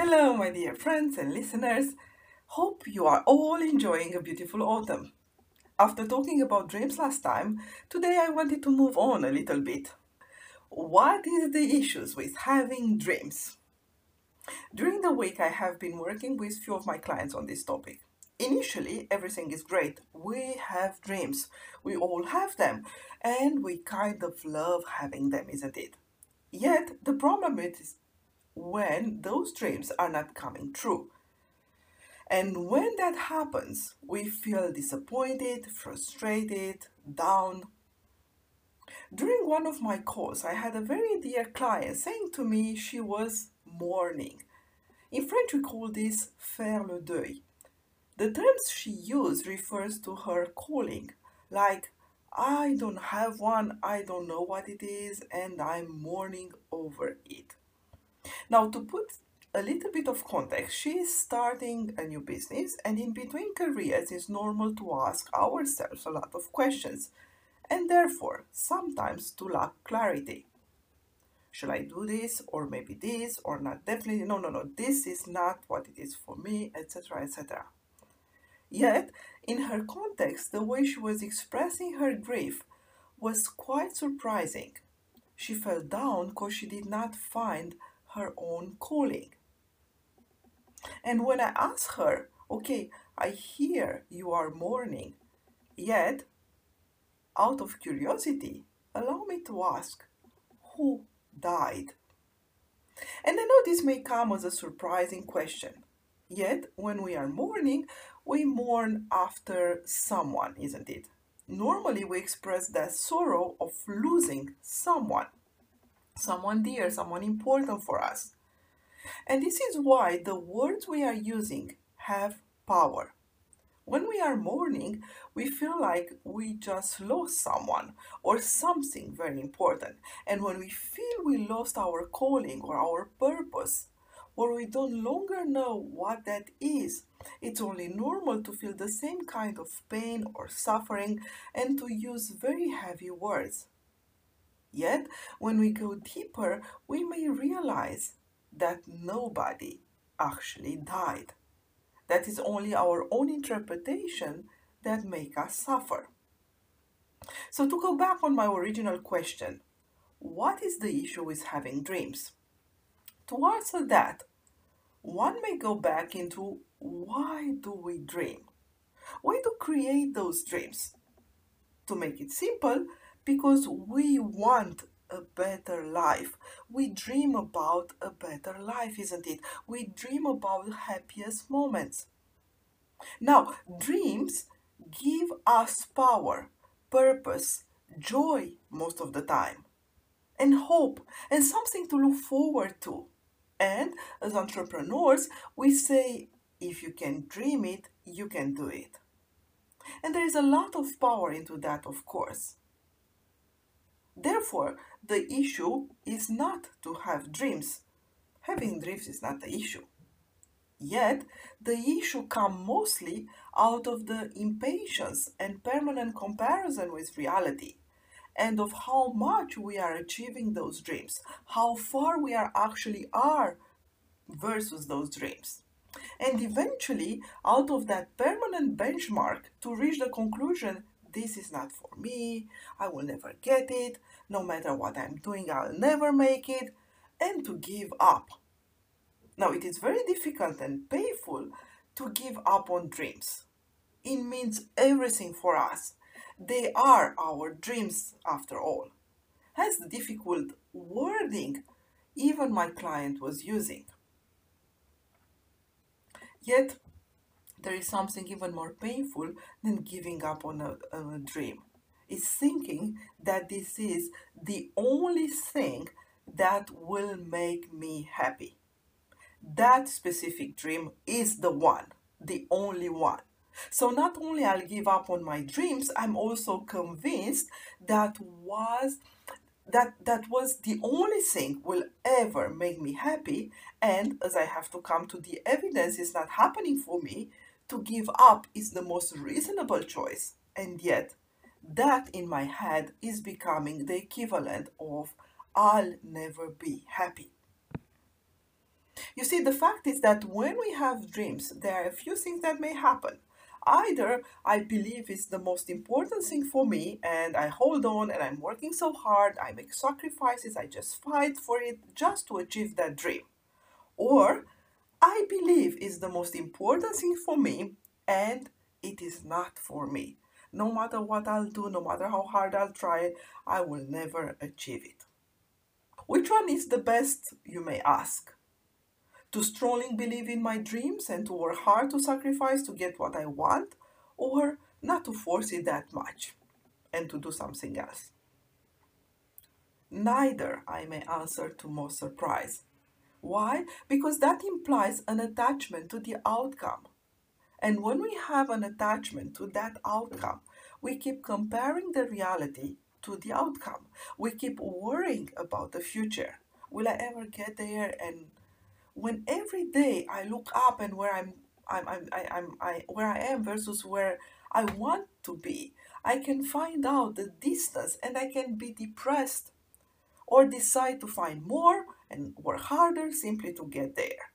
Hello, my dear friends and listeners. Hope you are all enjoying a beautiful autumn. After talking about dreams last time, today I wanted to move on a little bit. What is the issues with having dreams? During the week, I have been working with few of my clients on this topic. Initially, everything is great. We have dreams. We all have them. And we kind of love having them, isn't it? Yet, the problem is when those dreams are not coming true. And when that happens, we feel disappointed, frustrated, down. During one of my calls, I had a very dear client saying to me she was mourning. In French, we call this faire le deuil. The terms she used refers to her calling, like I don't have one, I don't know what it is, and I'm mourning over it. Now, to put a little bit of context, she is starting a new business, and in between careers, it's normal to ask ourselves a lot of questions, and therefore, sometimes to lack clarity. Should I do this, or maybe this, or not? Definitely, no, no, no, this is not what it is for me, etc., etc. Yet, in her context, the way she was expressing her grief was quite surprising. She fell down because she did not find her own calling. And when I asked her, okay, I hear you are mourning, yet, out of curiosity, allow me to ask, who died? And I know this may come as a surprising question. Yet, when we are mourning, we mourn after someone, isn't it? Normally, we express that sorrow of losing someone someone dear, someone important for us. And this is why the words we are using have power. When we are mourning, we feel like we just lost someone or something very important. And when we feel we lost our calling or our purpose, or we don't longer know what that is, it's only normal to feel the same kind of pain or suffering and to use very heavy words. Yet, when we go deeper, we may realize that nobody actually died. That is only our own interpretation that make us suffer. So to go back on my original question, what is the issue with having dreams? To answer that, one may go back into why do we dream? Why do create those dreams? To make it simple, because we want a better life. We dream about a better life, isn't it? We dream about happiest moments. Now, dreams give us power, purpose, joy most of the time, and hope, and something to look forward to. And as entrepreneurs, we say, if you can dream it, you can do it. And there is a lot of power into that, of course. Therefore, the issue is not to have dreams. Having dreams is not the issue. Yet, the issue comes mostly out of the impatience and permanent comparison with reality, and of how much we are achieving those dreams, how far we are actually are versus those dreams. And eventually, out of that permanent benchmark, to reach the conclusion this is not for me, I will never get it, no matter what I'm doing, I'll never make it, and to give up. Now, it is very difficult and painful to give up on dreams. It means everything for us. They are our dreams, after all. Hence the difficult wording even my client was using. Yet, there is something even more painful than giving up on a, on a dream. It's thinking that this is the only thing that will make me happy. That specific dream is the one, the only one. So not only I'll give up on my dreams, I'm also convinced that was that that was the only thing will ever make me happy and as I have to come to the evidence is not happening for me, to give up is the most reasonable choice. And yet that in my head is becoming the equivalent of I'll never be happy. You see, the fact is that when we have dreams, there are a few things that may happen. Either I believe it's the most important thing for me and I hold on and I'm working so hard, I make sacrifices, I just fight for it just to achieve that dream. Or I believe it's the most important thing for me and it is not for me. No matter what I'll do, no matter how hard I'll try, I will never achieve it. Which one is the best, you may ask? To strongly believe in my dreams and to work hard to sacrifice to get what I want, or not to force it that much and to do something else? Neither, I may answer to most surprise. Why? Because that implies an attachment to the outcome. And when we have an attachment to that outcome, we keep comparing the reality to the outcome. We keep worrying about the future. Will I ever get there? And when every day I look up and where I'm, I'm, I'm, I, I'm I, where I am versus where I want to be, I can find out the distance and I can be depressed or decide to find more and work harder simply to get there.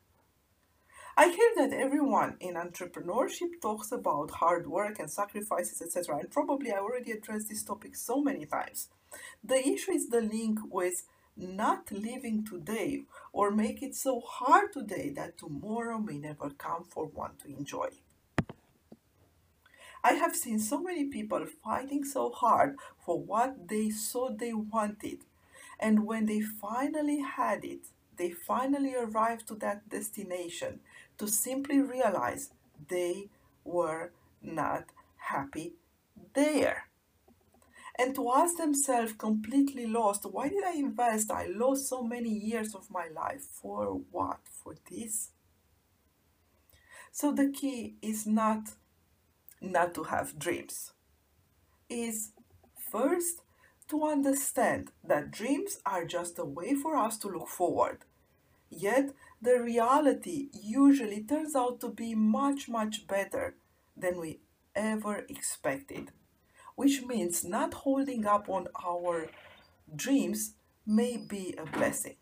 I hear that everyone in entrepreneurship talks about hard work and sacrifices, etc. And probably I already addressed this topic so many times. The issue is the link with not living today or make it so hard today that tomorrow may never come for one to enjoy. I have seen so many people fighting so hard for what they thought they wanted. And when they finally had it, they finally arrived to that destination to simply realize they were not happy there. And to ask themselves, completely lost, why did I invest? I lost so many years of my life. For what? For this? So the key is not not to have dreams. Is first to understand that dreams are just a way for us to look forward. Yet the reality usually turns out to be much, much better than we ever expected, which means not holding up on our dreams may be a blessing.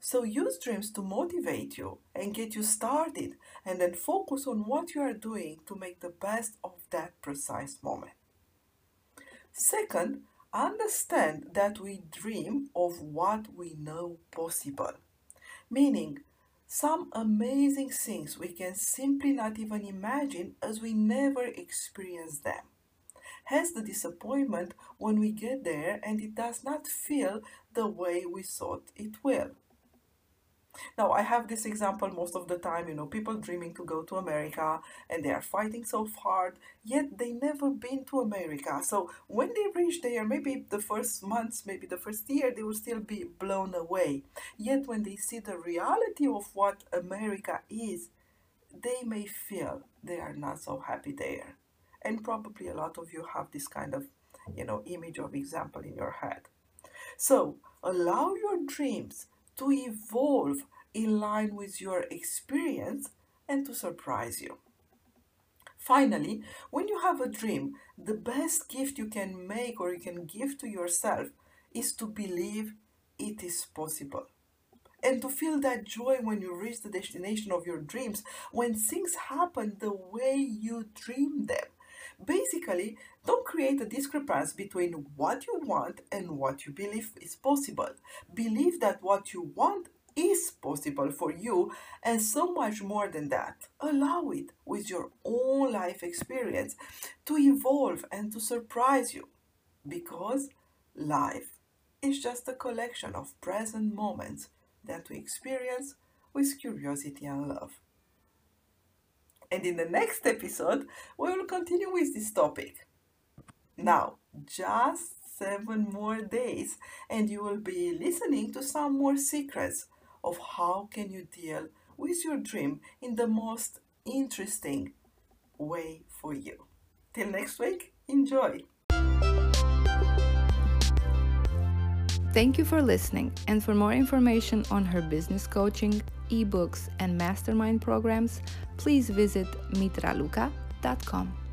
So use dreams to motivate you and get you started, and then focus on what you are doing to make the best of that precise moment. Second, understand that we dream of what we know possible meaning some amazing things we can simply not even imagine as we never experience them. Hence the disappointment when we get there and it does not feel the way we thought it will. Now, I have this example most of the time, you know, people dreaming to go to America and they are fighting so hard, yet they never been to America. So when they reach there, maybe the first months, maybe the first year, they will still be blown away. Yet when they see the reality of what America is, they may feel they are not so happy there. And probably a lot of you have this kind of, you know, image of example in your head. So allow your dreams to evolve in line with your experience and to surprise you. Finally, when you have a dream, the best gift you can make or you can give to yourself is to believe it is possible. And to feel that joy when you reach the destination of your dreams, when things happen the way you dream them. Basically, don't create a discrepancy between what you want and what you believe is possible. Believe that what you want is possible for you and so much more than that. Allow it with your own life experience to evolve and to surprise you because life is just a collection of present moments that we experience with curiosity and love. And in the next episode, we will continue with this topic. Now, just seven more days and you will be listening to some more secrets of how can you deal with your dream in the most interesting way for you. Till next week, enjoy. Thank you for listening. And for more information on her business coaching, ebooks, and mastermind programs, please visit mitraluka.com.